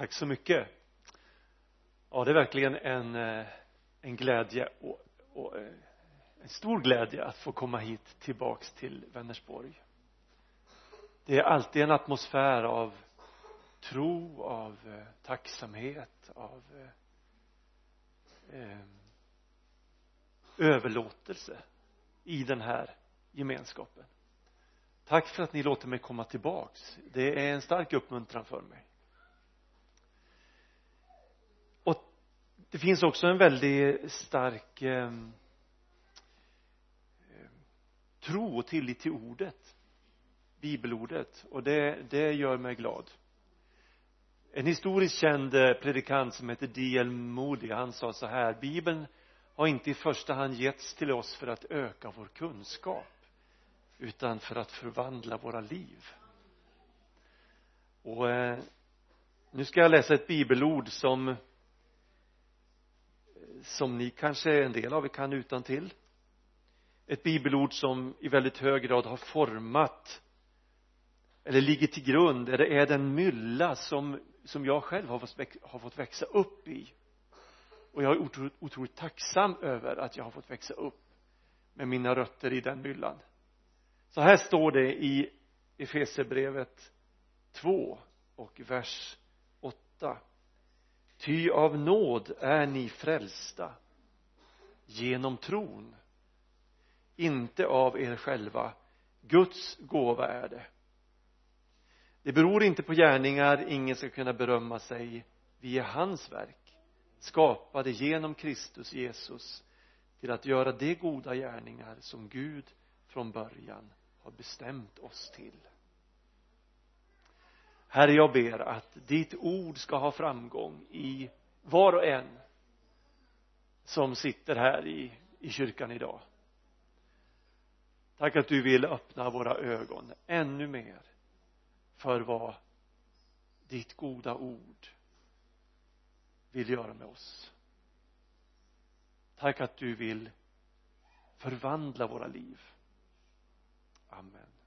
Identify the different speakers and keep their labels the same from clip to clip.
Speaker 1: tack så mycket. Ja det är verkligen en eh, en glädje och, och eh, en stor glädje att få komma hit tillbaks till Vänersborg. Det är alltid en atmosfär av tro, av eh, tacksamhet, av eh, överlåtelse i den här gemenskapen. Tack för att ni låter mig komma tillbaks. Det är en stark uppmuntran för mig och det finns också en väldigt stark eh, tro och tillit till ordet bibelordet och det, det gör mig glad en historiskt känd eh, predikant som heter D.L. Moody han sa så här bibeln har inte i första hand getts till oss för att öka vår kunskap utan för att förvandla våra liv och eh, nu ska jag läsa ett bibelord som som ni kanske en del av er kan utan till. Ett bibelord som i väldigt hög grad har format eller ligger till grund eller är den mylla som som jag själv har fått, har fått växa upp i. Och jag är otroligt, otroligt tacksam över att jag har fått växa upp med mina rötter i den myllan. Så här står det i Efesierbrevet 2 och vers 8 ty av nåd är ni frälsta genom tron inte av er själva. Guds gåva är det. Det beror inte på gärningar ingen ska kunna berömma sig. Vi är hans verk skapade genom Kristus Jesus till att göra de goda gärningar som Gud från början har bestämt oss till. Herre jag ber att ditt ord ska ha framgång i var och en som sitter här i, i kyrkan idag. Tack att du vill öppna våra ögon ännu mer för vad ditt goda ord vill göra med oss. Tack att du vill förvandla våra liv. Amen.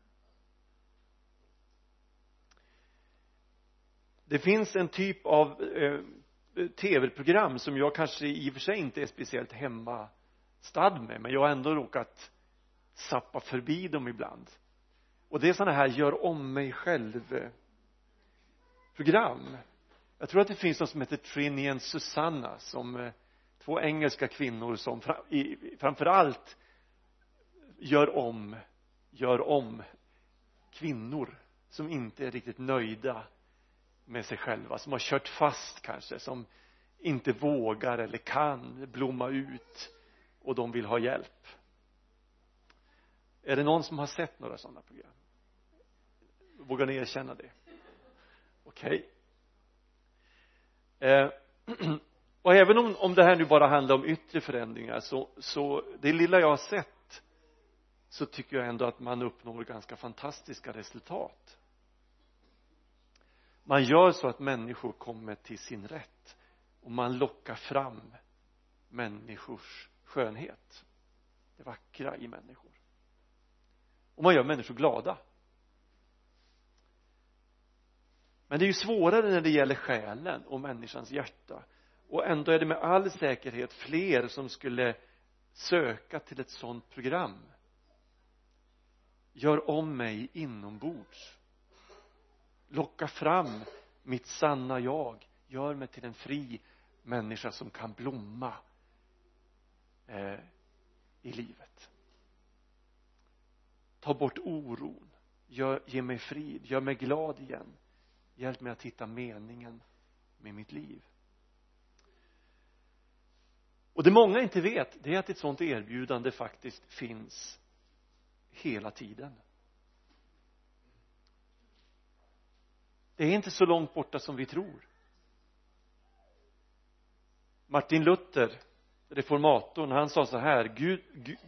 Speaker 1: Det finns en typ av eh, tv-program som jag kanske i och för sig inte är speciellt hemmastad med men jag har ändå råkat sappa förbi dem ibland. Och det är sådana här gör om mig själv program jag tror att det finns något som heter Trini and Susanna som eh, två engelska kvinnor som framför allt gör om gör om kvinnor som inte är riktigt nöjda med sig själva som har kört fast kanske som inte vågar eller kan blomma ut och de vill ha hjälp. Är det någon som har sett några sådana program? Vågar ni erkänna det? Okej. Okay. eh, och även om, om det här nu bara handlar om yttre förändringar så, så det lilla jag har sett så tycker jag ändå att man uppnår ganska fantastiska resultat man gör så att människor kommer till sin rätt och man lockar fram människors skönhet. Det vackra i människor. Och man gör människor glada. Men det är ju svårare när det gäller själen och människans hjärta. Och ändå är det med all säkerhet fler som skulle söka till ett sådant program. Gör om mig inombords locka fram mitt sanna jag gör mig till en fri människa som kan blomma eh, i livet. Ta bort oron. Gör, ge mig frid, gör mig glad igen. Hjälp mig att hitta meningen med mitt liv. Och det många inte vet det är att ett sådant erbjudande faktiskt finns hela tiden. Det är inte så långt borta som vi tror. Martin Luther reformatorn han sa så här Gud,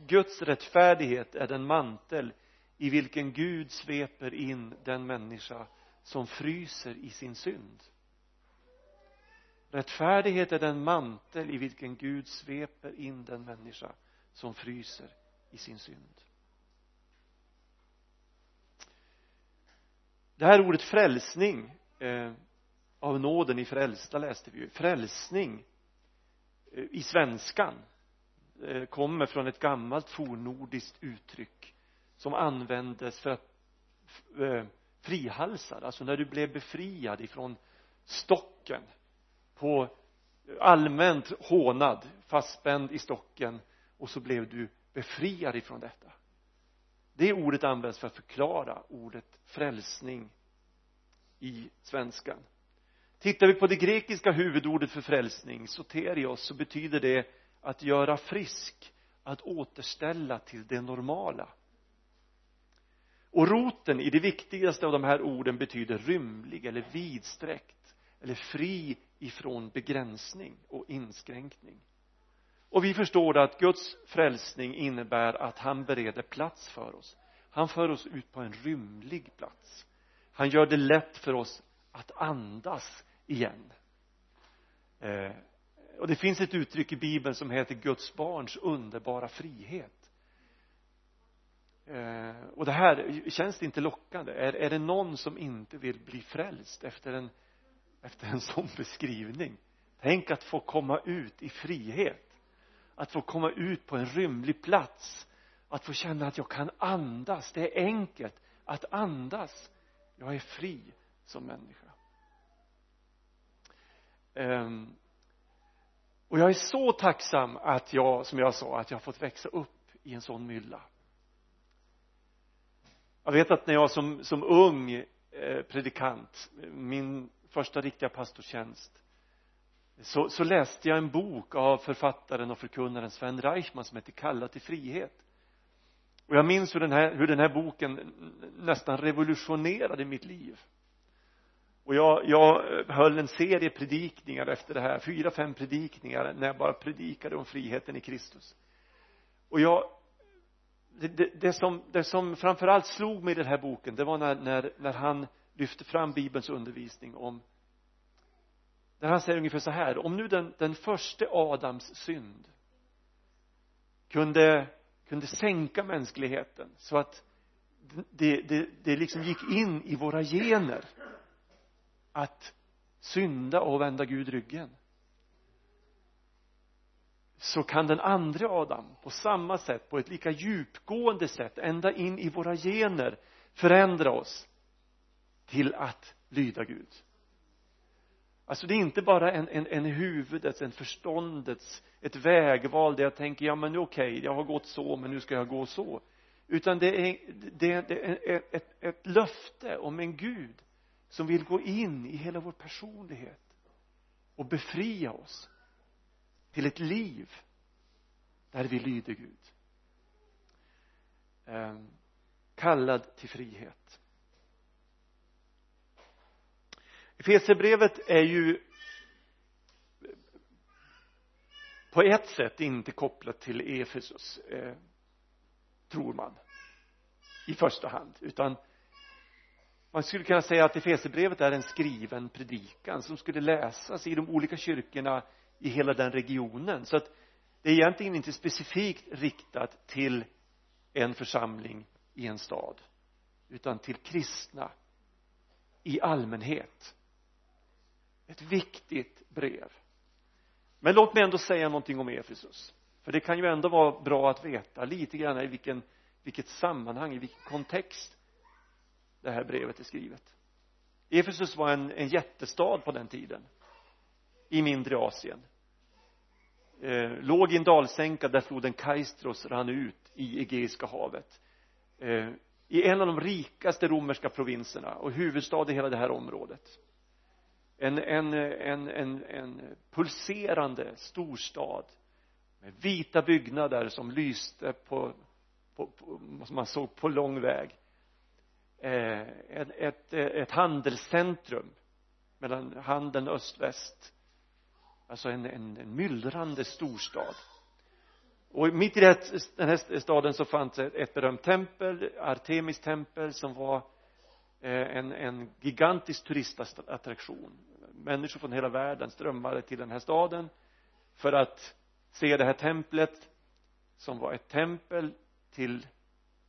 Speaker 1: Guds rättfärdighet är den mantel i vilken Gud sveper in den människa som fryser i sin synd. Rättfärdighet är den mantel i vilken Gud sveper in den människa som fryser i sin synd. Det här ordet frälsning eh, av nåden i frälsta läste vi ju. Frälsning eh, i svenskan eh, kommer från ett gammalt fornnordiskt uttryck som användes för att eh, frihalsad alltså när du blev befriad ifrån stocken på allmänt hånad fastspänd i stocken och så blev du befriad ifrån detta det ordet används för att förklara ordet frälsning i svenskan. Tittar vi på det grekiska huvudordet för frälsning soterios så betyder det att göra frisk att återställa till det normala. Och roten i det viktigaste av de här orden betyder rymlig eller vidsträckt eller fri ifrån begränsning och inskränkning och vi förstår att Guds frälsning innebär att han bereder plats för oss. Han för oss ut på en rymlig plats. Han gör det lätt för oss att andas igen. Eh, och det finns ett uttryck i bibeln som heter Guds barns underbara frihet. Eh, och det här känns det inte lockande. Är, är det någon som inte vill bli frälst efter en efter en sån beskrivning? Tänk att få komma ut i frihet att få komma ut på en rymlig plats att få känna att jag kan andas. Det är enkelt att andas. Jag är fri som människa. Um, och jag är så tacksam att jag som jag sa att jag har fått växa upp i en sån mylla. Jag vet att när jag som, som ung eh, predikant min första riktiga pastortjänst så, så läste jag en bok av författaren och förkunnaren Sven Reichman som heter Kalla till frihet. Och jag minns hur den här, hur den här boken nästan revolutionerade mitt liv. Och jag, jag höll en serie predikningar efter det här, fyra, fem predikningar när jag bara predikade om friheten i Kristus. Och jag det, det, det som, det som framförallt slog mig i den här boken det var när, när, när han lyfte fram bibelns undervisning om där han säger ungefär så här om nu den, den första Adams synd kunde kunde sänka mänskligheten så att det, det, det liksom gick in i våra gener att synda och vända Gud ryggen så kan den andra Adam på samma sätt, på ett lika djupgående sätt ända in i våra gener förändra oss till att lyda Gud alltså det är inte bara en, en, en huvudets, en förståndets ett vägval där jag tänker ja men okej okay, jag har gått så men nu ska jag gå så. Utan det är, det, det är ett, ett löfte om en Gud som vill gå in i hela vår personlighet och befria oss till ett liv där vi lyder Gud. Ehm, kallad till frihet. Efesierbrevet är ju på ett sätt inte kopplat till Efesus eh, tror man i första hand utan man skulle kunna säga att Efesierbrevet är en skriven predikan som skulle läsas i de olika kyrkorna i hela den regionen. Så att det är egentligen inte specifikt riktat till en församling i en stad utan till kristna i allmänhet ett viktigt brev. Men låt mig ändå säga någonting om Efesus. För det kan ju ändå vara bra att veta lite grann i vilken vilket sammanhang, i vilken kontext det här brevet är skrivet. Efesus var en, en jättestad på den tiden i mindre Asien. Eh, låg i en dalsänka där floden Kaistros rann ut i Egeiska havet. Eh, i en av de rikaste romerska provinserna och huvudstad i hela det här området en, en, en, en, en pulserande storstad med vita byggnader som lyste på, på, på som man såg på lång väg. Eh, ett, ett, ett handelscentrum mellan handeln öst-väst. Alltså en, en, en myllrande storstad. Och mitt i den här staden så fanns ett berömt tempel Artemis tempel som var Eh, Eh, en, en gigantisk turistattraktion. Människor från hela världen strömmade till den här staden för att se det här templet som var ett tempel till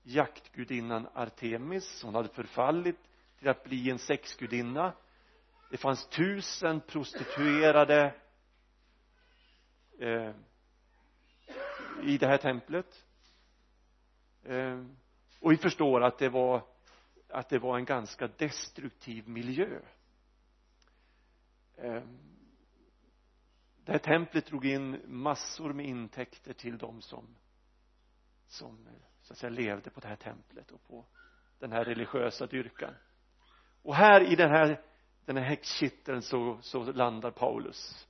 Speaker 1: jaktgudinnan Artemis. Hon hade förfallit till att bli en sexgudinna. Det fanns tusen prostituerade eh, i det här templet. Eh, och vi förstår att det var att det var en ganska destruktiv miljö. Ehm, det här templet drog in massor med intäkter till de som som så att säga levde på det här templet och på den här religiösa dyrkan. Och här i den här den här häxkitteln så, så landar Paulus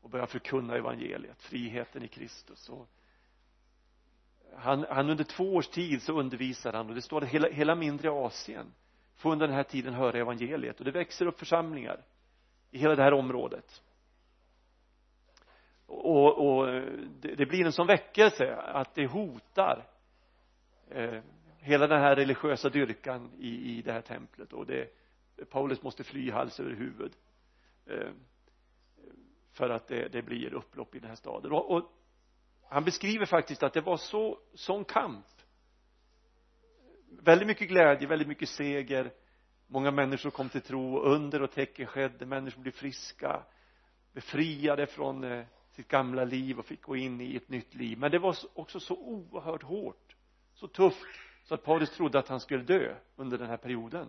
Speaker 1: och börjar förkunna evangeliet, friheten i Kristus. Och han, han under två års tid så undervisar han och det står att hela, hela mindre Asien får under den här tiden höra evangeliet och det växer upp församlingar i hela det här området. Och, och det, det, blir en sån väckelse att det hotar eh, hela den här religiösa dyrkan i, i det här templet och det Paulus måste fly hals över huvud eh, för att det, det blir upplopp i den här staden. Och, och, han beskriver faktiskt att det var så sån kamp. Väldigt mycket glädje, väldigt mycket seger. Många människor kom till tro under och tecken skedde. Människor blev friska befriade från eh, sitt gamla liv och fick gå in i ett nytt liv. Men det var också så oerhört hårt så tufft så att Paulus trodde att han skulle dö under den här perioden.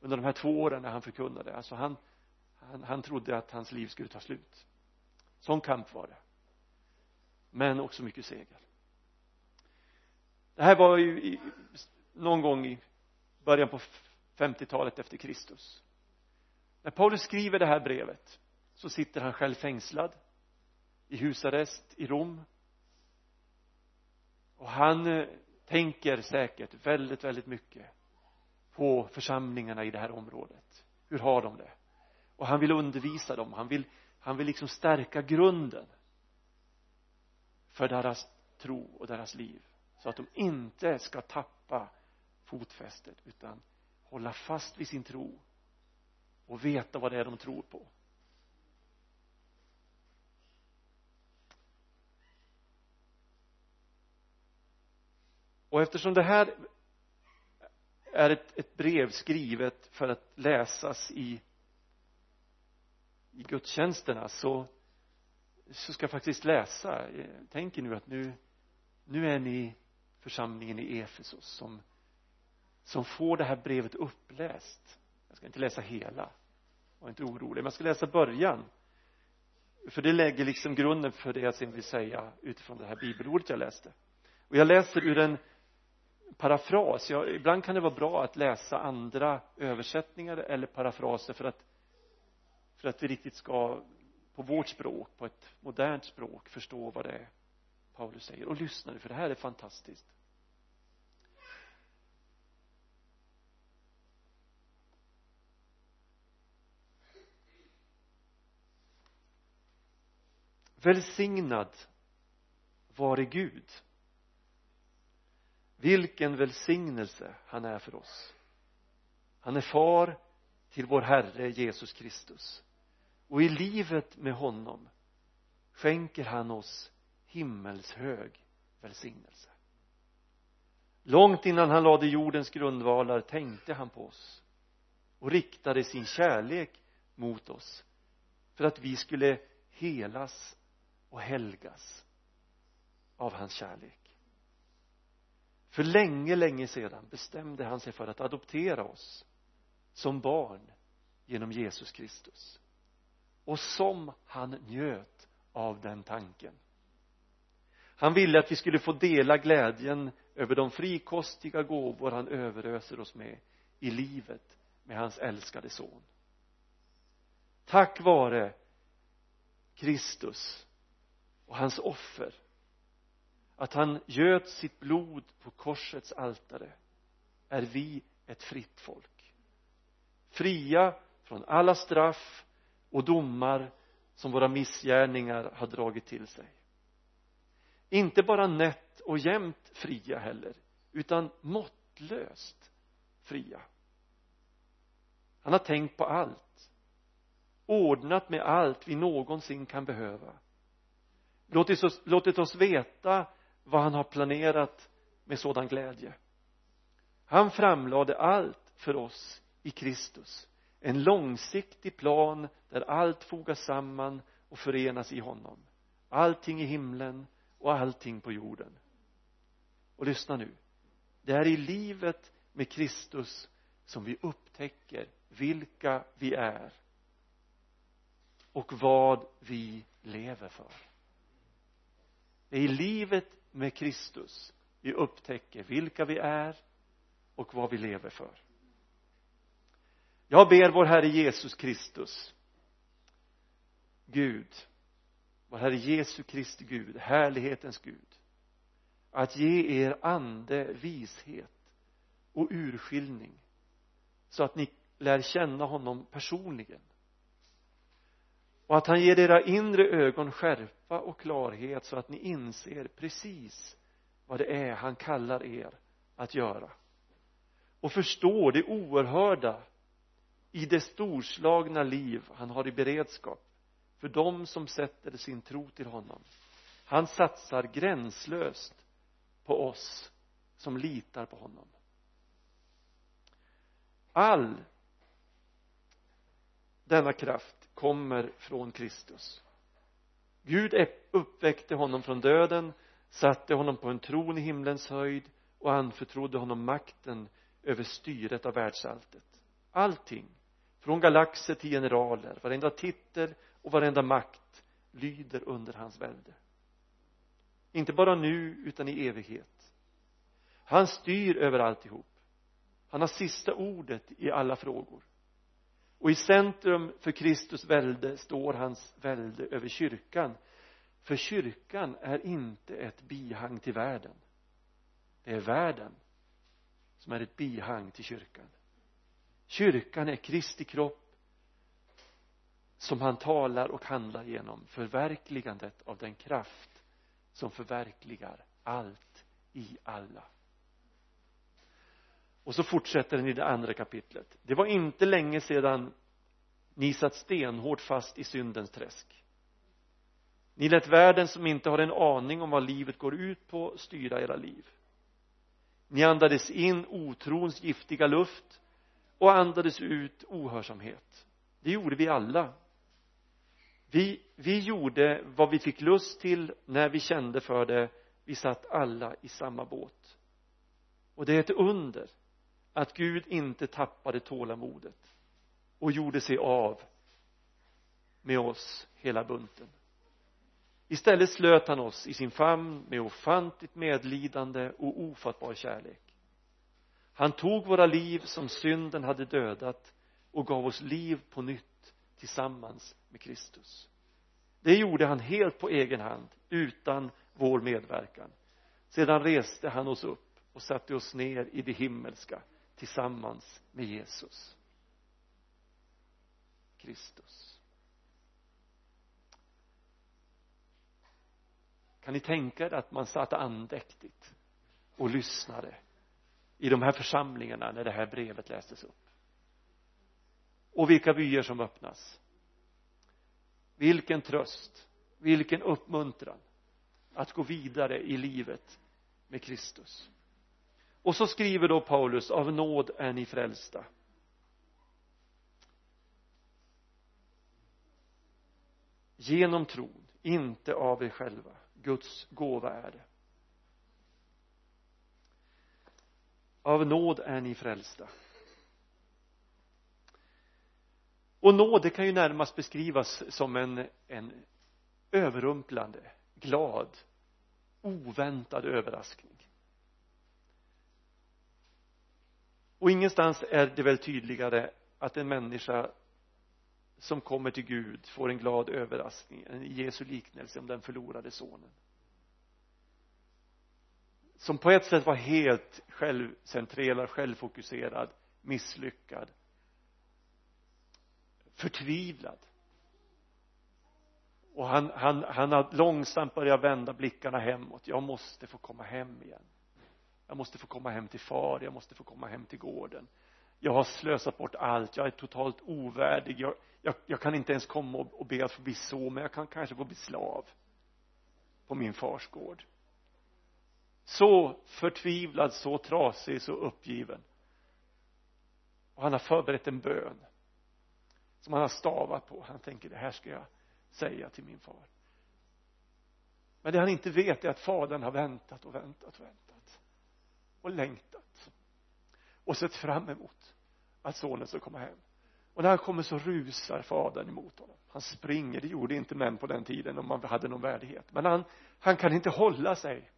Speaker 1: Under de här två åren när han förkunnade. Alltså han han, han trodde att hans liv skulle ta slut. Sån kamp var det men också mycket seger det här var ju i, någon gång i början på 50-talet efter Kristus. När Paulus skriver det här brevet så sitter han själv fängslad i husarrest i Rom. Och han eh, tänker säkert väldigt, väldigt mycket på församlingarna i det här området. Hur har de det? Och han vill undervisa dem. Han vill han vill liksom stärka grunden för deras tro och deras liv. Så att de inte ska tappa fotfästet utan hålla fast vid sin tro och veta vad det är de tror på. Och eftersom det här är ett, ett brev skrivet för att läsas i i gudstjänsterna så så ska jag faktiskt läsa. Tänker nu att nu nu är ni församlingen i Efesos som som får det här brevet uppläst. Jag ska inte läsa hela. Var inte orolig. Men jag ska läsa början. För det lägger liksom grunden för det jag sen vill säga utifrån det här bibelordet jag läste. Och jag läser ur en parafras. Ja, ibland kan det vara bra att läsa andra översättningar eller parafraser för att för att vi riktigt ska på vårt språk, på ett modernt språk förstå vad det är Paulus säger. Och lyssna nu för det här är fantastiskt. Välsignad vare Gud. Vilken välsignelse han är för oss. Han är far till vår Herre Jesus Kristus och i livet med honom skänker han oss himmelshög välsignelse. Långt innan han lade jordens grundvalar tänkte han på oss och riktade sin kärlek mot oss för att vi skulle helas och helgas av hans kärlek. För länge, länge sedan bestämde han sig för att adoptera oss som barn genom Jesus Kristus och som han njöt av den tanken. Han ville att vi skulle få dela glädjen över de frikostiga gåvor han överöser oss med i livet med hans älskade son. Tack vare Kristus och hans offer att han göt sitt blod på korsets altare är vi ett fritt folk. Fria från alla straff och domar som våra missgärningar har dragit till sig. Inte bara nätt och jämnt fria heller utan måttlöst fria. Han har tänkt på allt ordnat med allt vi någonsin kan behöva. Låtit oss, låtit oss veta vad han har planerat med sådan glädje. Han framlade allt för oss i Kristus en långsiktig plan där allt fogas samman och förenas i honom. Allting i himlen och allting på jorden. Och lyssna nu. Det är i livet med Kristus som vi upptäcker vilka vi är och vad vi lever för. Det är i livet med Kristus vi upptäcker vilka vi är och vad vi lever för jag ber vår Herre Jesus Kristus Gud vår Herre Jesu Kristi Gud härlighetens Gud att ge er ande vishet och urskiljning så att ni lär känna honom personligen. Och att han ger era inre ögon skärpa och klarhet så att ni inser precis vad det är han kallar er att göra. Och förstår det oerhörda i det storslagna liv han har i beredskap för dem som sätter sin tro till honom. Han satsar gränslöst på oss som litar på honom. All denna kraft kommer från Kristus. Gud uppväckte honom från döden satte honom på en tron i himlens höjd och anförtrodde honom makten över styret av världsalltet. Allting från galaxer till generaler. Varenda titel och varenda makt lyder under hans välde. Inte bara nu utan i evighet. Han styr över alltihop. Han har sista ordet i alla frågor. Och i centrum för Kristus välde står hans välde över kyrkan. För kyrkan är inte ett bihang till världen. Det är världen som är ett bihang till kyrkan kyrkan är Kristi kropp som han talar och handlar genom förverkligandet av den kraft som förverkligar allt i alla. Och så fortsätter den i det andra kapitlet. Det var inte länge sedan ni satt stenhårt fast i syndens träsk. Ni lät världen som inte har en aning om vad livet går ut på styra era liv. Ni andades in otrons giftiga luft och andades ut ohörsamhet. Det gjorde vi alla. Vi, vi gjorde vad vi fick lust till när vi kände för det. Vi satt alla i samma båt. Och det är ett under att Gud inte tappade tålamodet och gjorde sig av med oss hela bunten. Istället slöt han oss i sin famn med ofantligt medlidande och ofattbar kärlek han tog våra liv som synden hade dödat och gav oss liv på nytt tillsammans med Kristus. Det gjorde han helt på egen hand utan vår medverkan. Sedan reste han oss upp och satte oss ner i det himmelska tillsammans med Jesus. Kristus. Kan ni tänka er att man satt andäktigt och lyssnade? I de här församlingarna när det här brevet lästes upp. Och vilka vyer som öppnas. Vilken tröst vilken uppmuntran att gå vidare i livet med Kristus. Och så skriver då Paulus av nåd är ni frälsta. Genom tron inte av er själva. Guds gåva är det. Av nåd är ni frälsta. Och nåd det kan ju närmast beskrivas som en, en överrumplande glad oväntad överraskning. Och ingenstans är det väl tydligare att en människa som kommer till Gud får en glad överraskning en i Jesu liknelse om den förlorade sonen som på ett sätt var helt självcentrerad, självfokuserad, misslyckad förtvivlad. Och han, han, han har långsamt börjat vända blickarna hemåt. Jag måste få komma hem igen. Jag måste få komma hem till far, jag måste få komma hem till gården. Jag har slösat bort allt, jag är totalt ovärdig. Jag, jag, jag kan inte ens komma och, och be att få bli så men jag kan kanske få bli slav på min fars gård så förtvivlad, så trasig, så uppgiven. Och han har förberett en bön som han har stavat på. Han tänker det här ska jag säga till min far. Men det han inte vet är att fadern har väntat och väntat och väntat och längtat och sett fram emot att sonen ska komma hem. Och när han kommer så rusar fadern emot honom. Han springer, det gjorde inte män på den tiden om man hade någon värdighet. Men han, han kan inte hålla sig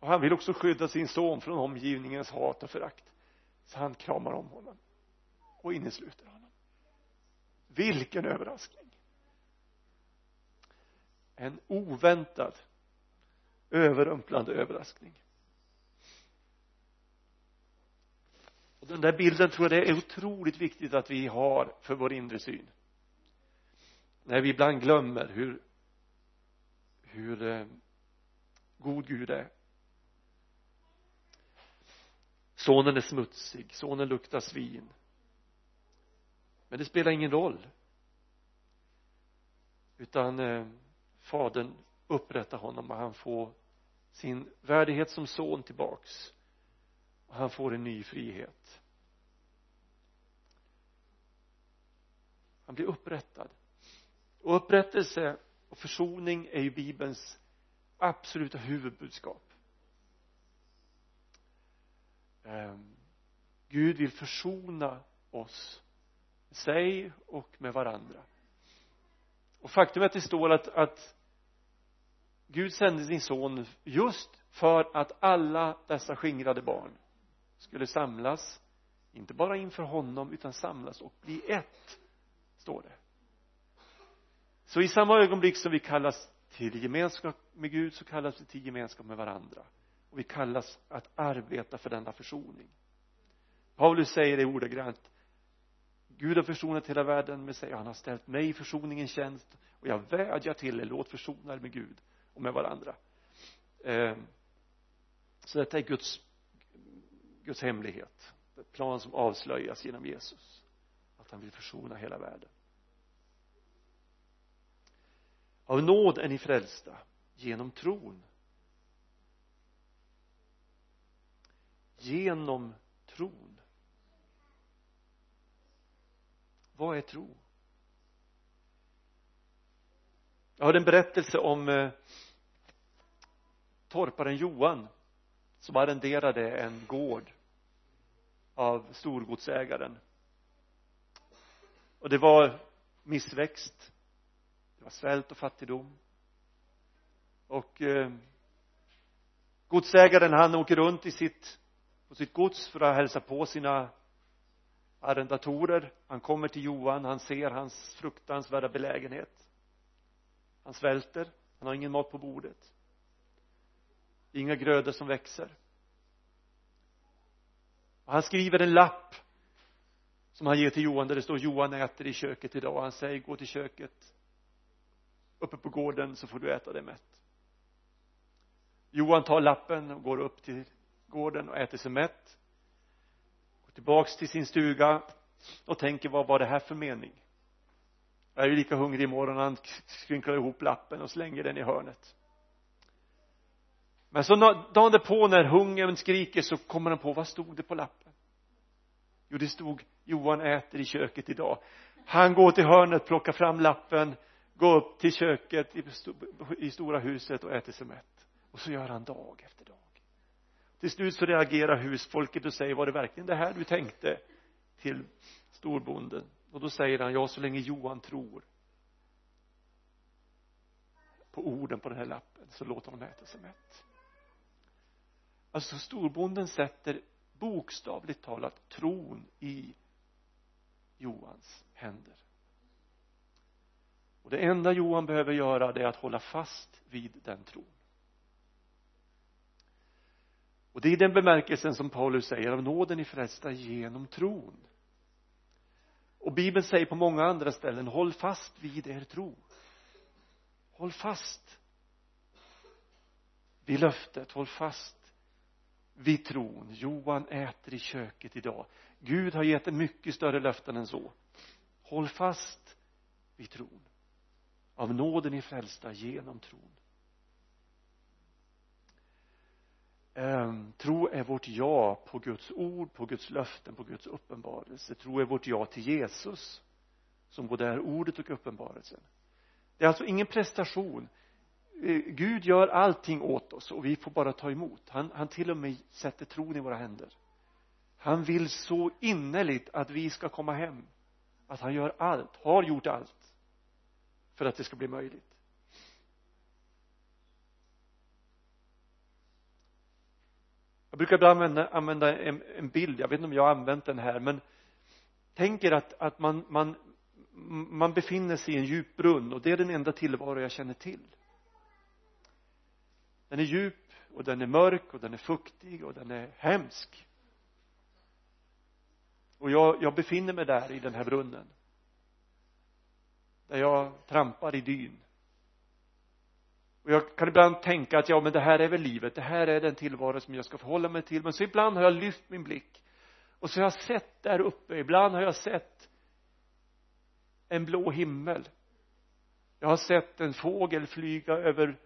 Speaker 1: och han vill också skydda sin son från omgivningens hat och förakt. Så han kramar om honom och innesluter honom. Vilken överraskning! En oväntad överrumplande överraskning. Och den där bilden tror jag det är otroligt viktigt att vi har för vår inre syn. När vi ibland glömmer hur hur eh, god Gud är sonen är smutsig, sonen luktar svin. Men det spelar ingen roll. Utan eh, fadern upprättar honom och han får sin värdighet som son tillbaks. Och han får en ny frihet. Han blir upprättad. Och upprättelse och försoning är ju bibelns absoluta huvudbudskap. Ehm, Gud vill försona oss med sig och med varandra. Och faktum är att det står att, att Gud sände sin son just för att alla dessa skingrade barn skulle samlas inte bara inför honom utan samlas och bli ett står det. Så i samma ögonblick som vi kallas till gemenskap med Gud så kallas vi till gemenskap med varandra och vi kallas att arbeta för denna försoning. Paulus säger det ordagrant. Gud har försonat hela världen med sig han har ställt mig i försoningens tjänst och jag vädjar till er låt försona er med Gud och med varandra. Eh, så detta är Guds Guds hemlighet plan som avslöjas genom Jesus att han vill försona hela världen. Av nåd är ni frälsta genom tron. Genom tron. Vad är tro? Jag hörde en berättelse om eh, torparen Johan som arrenderade en gård av storgodsägaren. Och det var missväxt det var svält och fattigdom. Och eh, godsägaren han åker runt i sitt på sitt gods för att hälsa på sina arrendatorer. Han kommer till Johan han ser hans fruktansvärda belägenhet. Han svälter han har ingen mat på bordet. Inga grödor som växer. Och han skriver en lapp som han ger till Johan där det står Johan äter i köket idag. Och han säger gå till köket. Uppe på gården så får du äta dig mätt. Johan tar lappen och går upp till gården och äter sig mätt. Går tillbaks till sin stuga och tänker vad var det här för mening? Jag är ju lika hungrig imorgon han skrynklar ihop lappen och slänger den i hörnet. Men så dagen därpå när hungern skriker så kommer han på vad stod det på lappen? Jo det stod Johan äter i köket idag. Han går till hörnet plockar fram lappen går upp till köket i stora huset och äter sig mätt. Och så gör han dag efter dag till slut så reagerar husfolket och säger var det verkligen det här du tänkte till storbonden? Och då säger han ja så länge Johan tror på orden på den här lappen så låter honom äta sig mätt. Alltså storbonden sätter bokstavligt talat tron i Johans händer. Och det enda Johan behöver göra det är att hålla fast vid den tron och det är i den bemärkelsen som Paulus säger av nåden i frälsta genom tron. Och bibeln säger på många andra ställen håll fast vid er tro. Håll fast vid löftet håll fast vid tron. Johan äter i köket idag. Gud har gett en mycket större löften än så. Håll fast vid tron. Av nåden i frälsta genom tron um, Ehm, tro är vårt ja på Guds ord, på Guds löften, på Guds uppenbarelse. Tro är vårt ja till Jesus som både är ordet och uppenbarelsen. Det är alltså ingen prestation. Eh, Gud gör allting åt oss och vi får bara ta emot. Han, han till och med sätter tron i våra händer. Han vill så innerligt att vi ska komma hem att han gör allt, har gjort allt för att det ska bli möjligt. Jag brukar ibland använda, använda en, en, bild, jag vet inte om jag har använt den här men tänk er att, att man, man, man befinner sig i en djup brunn och det är den enda tillvaro jag känner till. Den är djup och den är mörk och den är fuktig och den är hemsk. Och jag, jag befinner mig där i den här brunnen där jag trampar i dyn och jag kan ibland tänka att ja men det här är väl livet det här är den tillvaro som jag ska förhålla mig till. Men så ibland har jag lyft min blick. Och så har jag sett där uppe ibland har jag sett en blå himmel. Jag har sett en fågel flyga över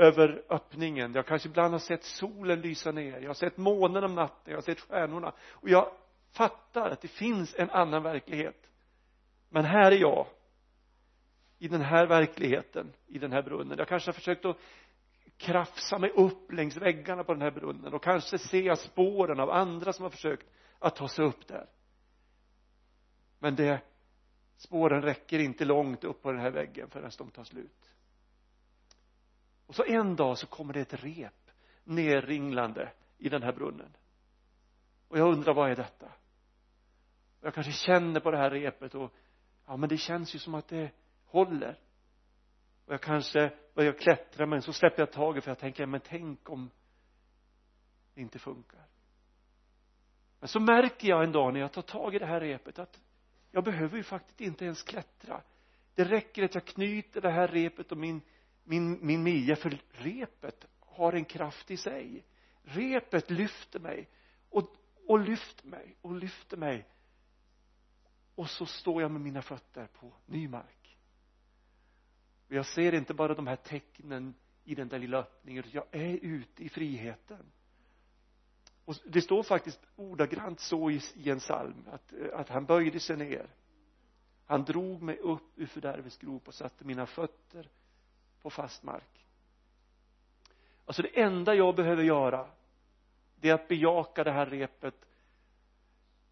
Speaker 1: över öppningen. Jag kanske ibland har sett solen lysa ner. Jag har sett månen om natten. Jag har sett stjärnorna. Och jag fattar att det finns en annan verklighet. Men här är jag i den här verkligheten i den här brunnen. Jag kanske har försökt att krafsa mig upp längs väggarna på den här brunnen och kanske ser jag spåren av andra som har försökt att ta sig upp där. Men det spåren räcker inte långt upp på den här väggen förrän de tar slut. Och så en dag så kommer det ett rep nerringlande i den här brunnen. Och jag undrar vad är detta? Jag kanske känner på det här repet och ja men det känns ju som att det håller. Och jag kanske börjar klättra men så släpper jag taget för jag tänker men tänk om det inte funkar. Men så märker jag en dag när jag tar tag i det här repet att jag behöver ju faktiskt inte ens klättra. Det räcker att jag knyter det här repet och min min, min midja för repet har en kraft i sig. Repet lyfter mig och, och lyfter mig och lyfter mig. Och så står jag med mina fötter på ny mark och jag ser inte bara de här tecknen i den där lilla öppningen jag är ute i friheten. Och det står faktiskt ordagrant så i, i en psalm att, eh, att han böjde sig ner. Han drog mig upp ur fördärvets grop och satte mina fötter på fast mark. Alltså det enda jag behöver göra det är att bejaka det här repet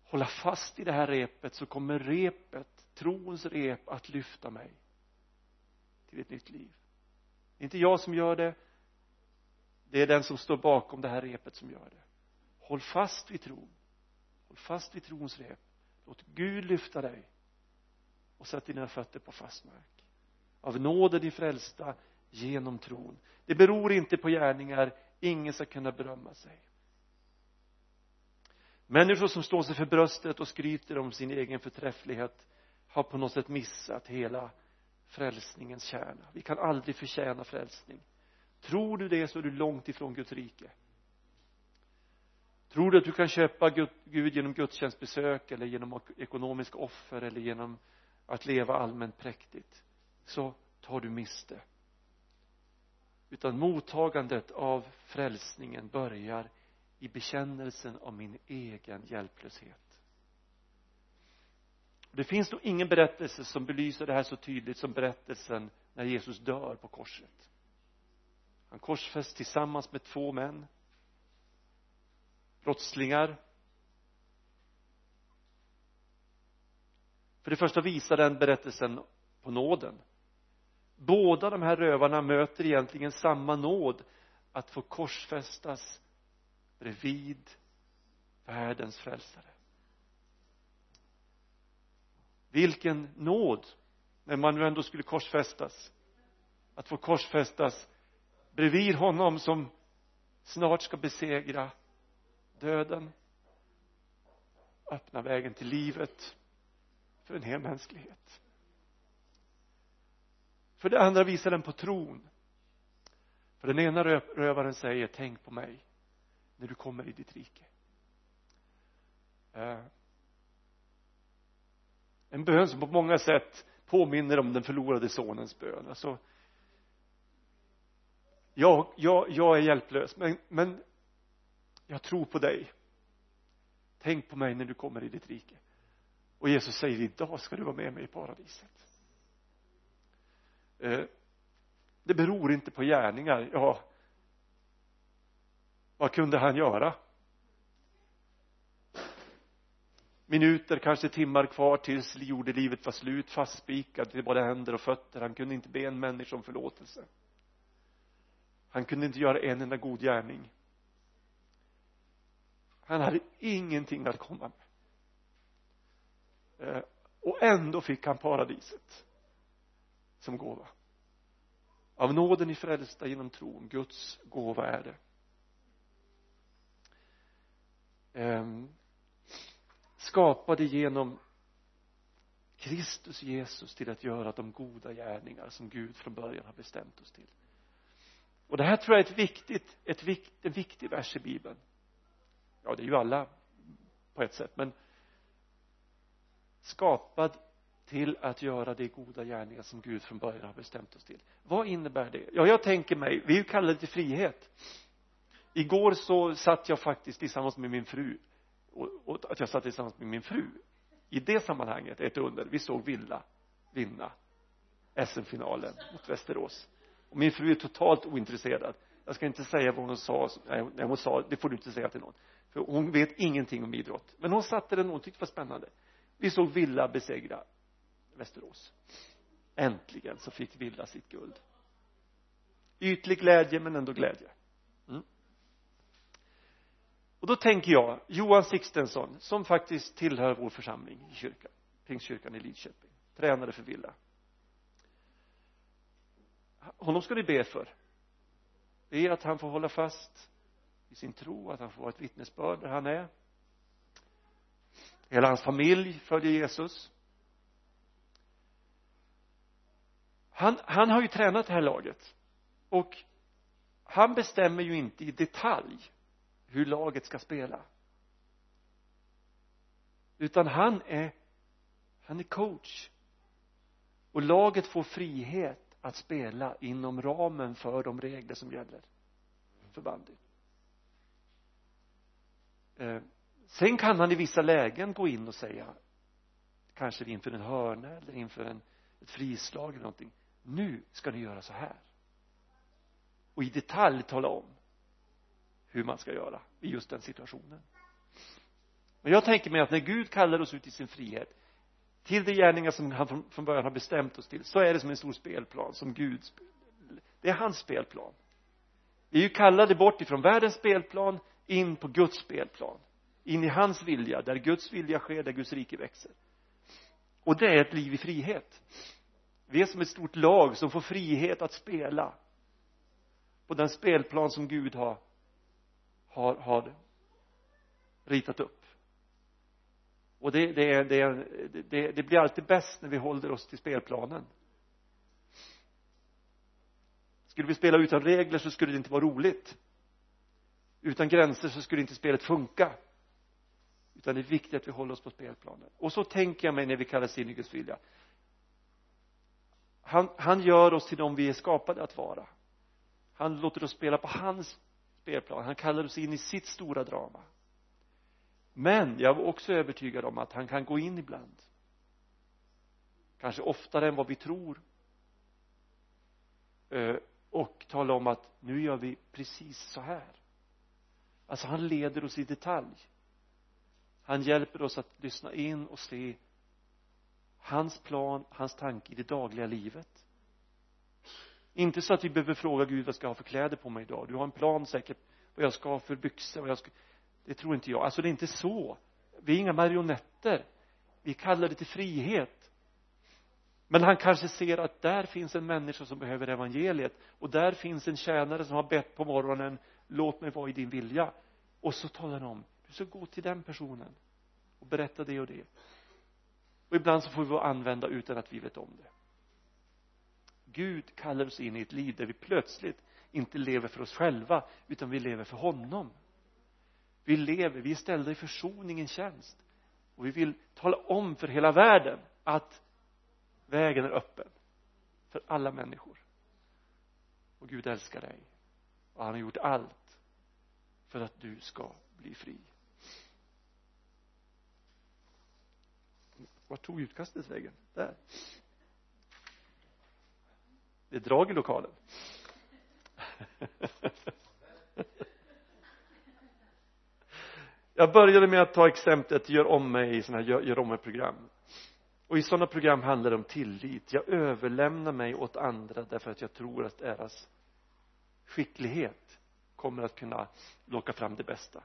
Speaker 1: hålla fast i det här repet så kommer repet trons rep att lyfta mig till ett nytt liv. Det är inte jag som gör det. Det är den som står bakom det här repet som gör det. Håll fast vid tron. Håll fast vid trons rep. Låt Gud lyfta dig och sätt dina fötter på fast mark. Av nåden i frälsta genom tron. Det beror inte på gärningar. Ingen ska kunna berömma sig. Människor som slår sig för bröstet och skryter om sin egen förträfflighet har på något sätt missat hela frälsningens kärna. Vi kan aldrig förtjäna frälsning. Tror du det så är du långt ifrån Guds rike. Tror du att du kan köpa Gud genom gudstjänstbesök eller genom ekonomisk offer eller genom att leva allmänt präktigt så tar du miste. Utan mottagandet av frälsningen börjar i bekännelsen av min egen hjälplöshet det finns nog ingen berättelse som belyser det här så tydligt som berättelsen när Jesus dör på korset. Han korsfästs tillsammans med två män. Brottslingar. För det första visar den berättelsen på nåden. Båda de här rövarna möter egentligen samma nåd att få korsfästas bredvid världens frälsare vilken nåd när man nu ändå skulle korsfästas. Att få korsfästas bredvid honom som snart ska besegra döden. Öppna vägen till livet för en hel mänsklighet. För det andra visar den på tron. För den ena rövaren säger tänk på mig när du kommer i ditt rike. Eh, en bön som på många sätt påminner om den förlorade sonens bön. Alltså jag, jag, jag är hjälplös men, men jag tror på dig. Tänk på mig när du kommer i ditt rike. Och Jesus säger idag ska du vara med mig i paradiset. Eh, det beror inte på gärningar. Ja vad kunde han göra? Minuter, kanske timmar kvar tills jordelivet var slut fastspikad till både händer och fötter. Han kunde inte be en människa om förlåtelse. Han kunde inte göra en enda god gärning. Han hade ingenting att komma med. Eh, och ändå fick han paradiset som gåva. Av nåden i frälsta genom tron. Guds gåva är det. Ehm, skapade genom Kristus Jesus till att göra de goda gärningar som Gud från början har bestämt oss till. Och det här tror jag är ett viktigt, ett vikt, en viktig vers i bibeln. Ja det är ju alla på ett sätt men skapad till att göra de goda gärningar som Gud från början har bestämt oss till. Vad innebär det? Ja jag tänker mig vi kallar det till frihet. Igår så satt jag faktiskt tillsammans med min fru och, och att jag satt tillsammans med min fru. I det sammanhanget är ett under vi såg Villa vinna SM-finalen mot Västerås. Och min fru är totalt ointresserad. Jag ska inte säga vad hon sa nej hon sa det får du inte säga till någon. För hon vet ingenting om idrott. Men hon satte den och hon tyckte det var spännande. Vi såg Villa besegra Västerås. Äntligen så fick Villa sitt guld. Ytlig glädje men ändå glädje och då tänker jag Johan Sixtensson som faktiskt tillhör vår församling i kyrkan Pingstkyrkan i Lidköping tränare för Villa. Honom ska ni be för. Be att han får hålla fast i sin tro att han får vara ett vittnesbörd där han är. Hela hans familj följer Jesus. Han, han har ju tränat det här laget. Och han bestämmer ju inte i detalj hur laget ska spela. Utan han är han är coach. Och laget får frihet att spela inom ramen för de regler som gäller för bandy. Eh, sen kan han i vissa lägen gå in och säga kanske inför en hörna eller inför en, ett frislag eller någonting nu ska ni göra så här. Och i detalj tala om hur man ska göra i just den situationen. Men jag tänker mig att när Gud kallar oss ut i sin frihet till de gärningar som han från början har bestämt oss till så är det som en stor spelplan som Gud det är hans spelplan. Vi är ju kallade bort ifrån världens spelplan in på Guds spelplan. In i hans vilja där Guds vilja sker där Guds rike växer. Och det är ett liv i frihet. Vi är som ett stort lag som får frihet att spela på den spelplan som Gud har har, har ritat upp. Och det, det, det, det, det blir alltid bäst när vi håller oss till spelplanen. Skulle vi spela utan regler så skulle det inte vara roligt. Utan gränser så skulle inte spelet funka. Utan det är viktigt att vi håller oss på spelplanen. Och så tänker jag mig när vi kallas in i Guds vilja. Han, han gör oss till de vi är skapade att vara. Han låter oss spela på hans spelplan. Han kallar oss in i sitt stora drama. Men jag är också övertygad om att han kan gå in ibland. Kanske oftare än vad vi tror. Eh, och tala om att nu gör vi precis så här. Alltså han leder oss i detalj. Han hjälper oss att lyssna in och se hans plan, hans tanke i det dagliga livet inte så att vi behöver fråga Gud vad ska jag ha för kläder på mig idag. Du har en plan säkert vad jag ska ha för byxor vad jag ska det tror inte jag. Alltså det är inte så. Vi är inga marionetter. Vi kallar det till frihet. Men han kanske ser att där finns en människa som behöver evangeliet. Och där finns en tjänare som har bett på morgonen låt mig vara i din vilja. Och så talar han om du ska gå till den personen och berätta det och det. Och ibland så får vi använda utan att vi vet om det. Gud kallar oss in i ett liv där vi plötsligt inte lever för oss själva utan vi lever för honom. Vi lever, vi är ställda i försoningens tjänst. Och vi vill tala om för hela världen att vägen är öppen för alla människor. Och Gud älskar dig. Och han har gjort allt för att du ska bli fri. Vart tog utkastet vägen? där det är drag i lokalen. Jag började med att ta exemplet gör om mig i sådana här gör, gör om mig program och i sådana program handlar det om tillit. Jag överlämnar mig åt andra därför att jag tror att deras skicklighet kommer att kunna locka fram det bästa.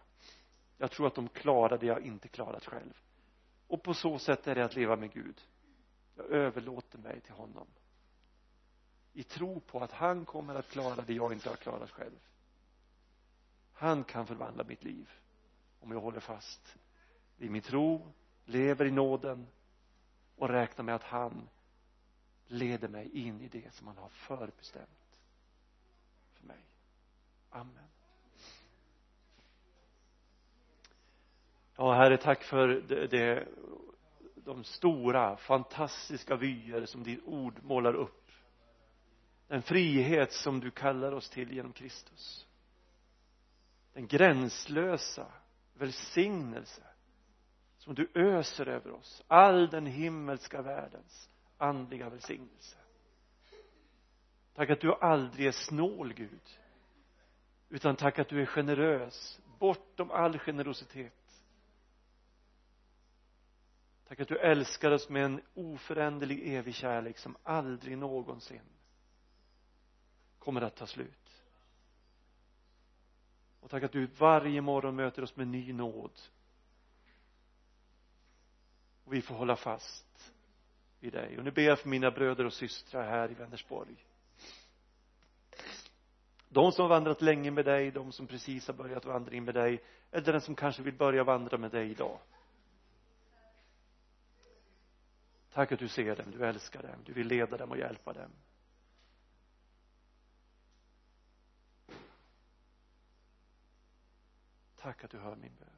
Speaker 1: Jag tror att de klarar det jag inte klarat själv. Och på så sätt är det att leva med Gud. Jag överlåter mig till honom i tro på att han kommer att klara det jag inte har klarat själv. Han kan förvandla mitt liv om jag håller fast vid min tro lever i nåden och räknar med att han leder mig in i det som han har förbestämt för mig. Amen. Ja herre tack för det, det de stora fantastiska vyer som ditt ord målar upp den frihet som du kallar oss till genom Kristus. Den gränslösa välsignelse som du öser över oss. All den himmelska världens andliga välsignelse. Tack att du aldrig är snål Gud utan tack att du är generös bortom all generositet. Tack att du älskar oss med en oföränderlig evig kärlek som aldrig någonsin kommer att ta slut. Och tack att du varje morgon möter oss med ny nåd. Och vi får hålla fast vid dig. Och nu ber jag för mina bröder och systrar här i Vänersborg. De som har vandrat länge med dig, de som precis har börjat vandring med dig eller den som kanske vill börja vandra med dig idag. Tack att du ser dem, du älskar dem, du vill leda dem och hjälpa dem. Tack att du hör min bön.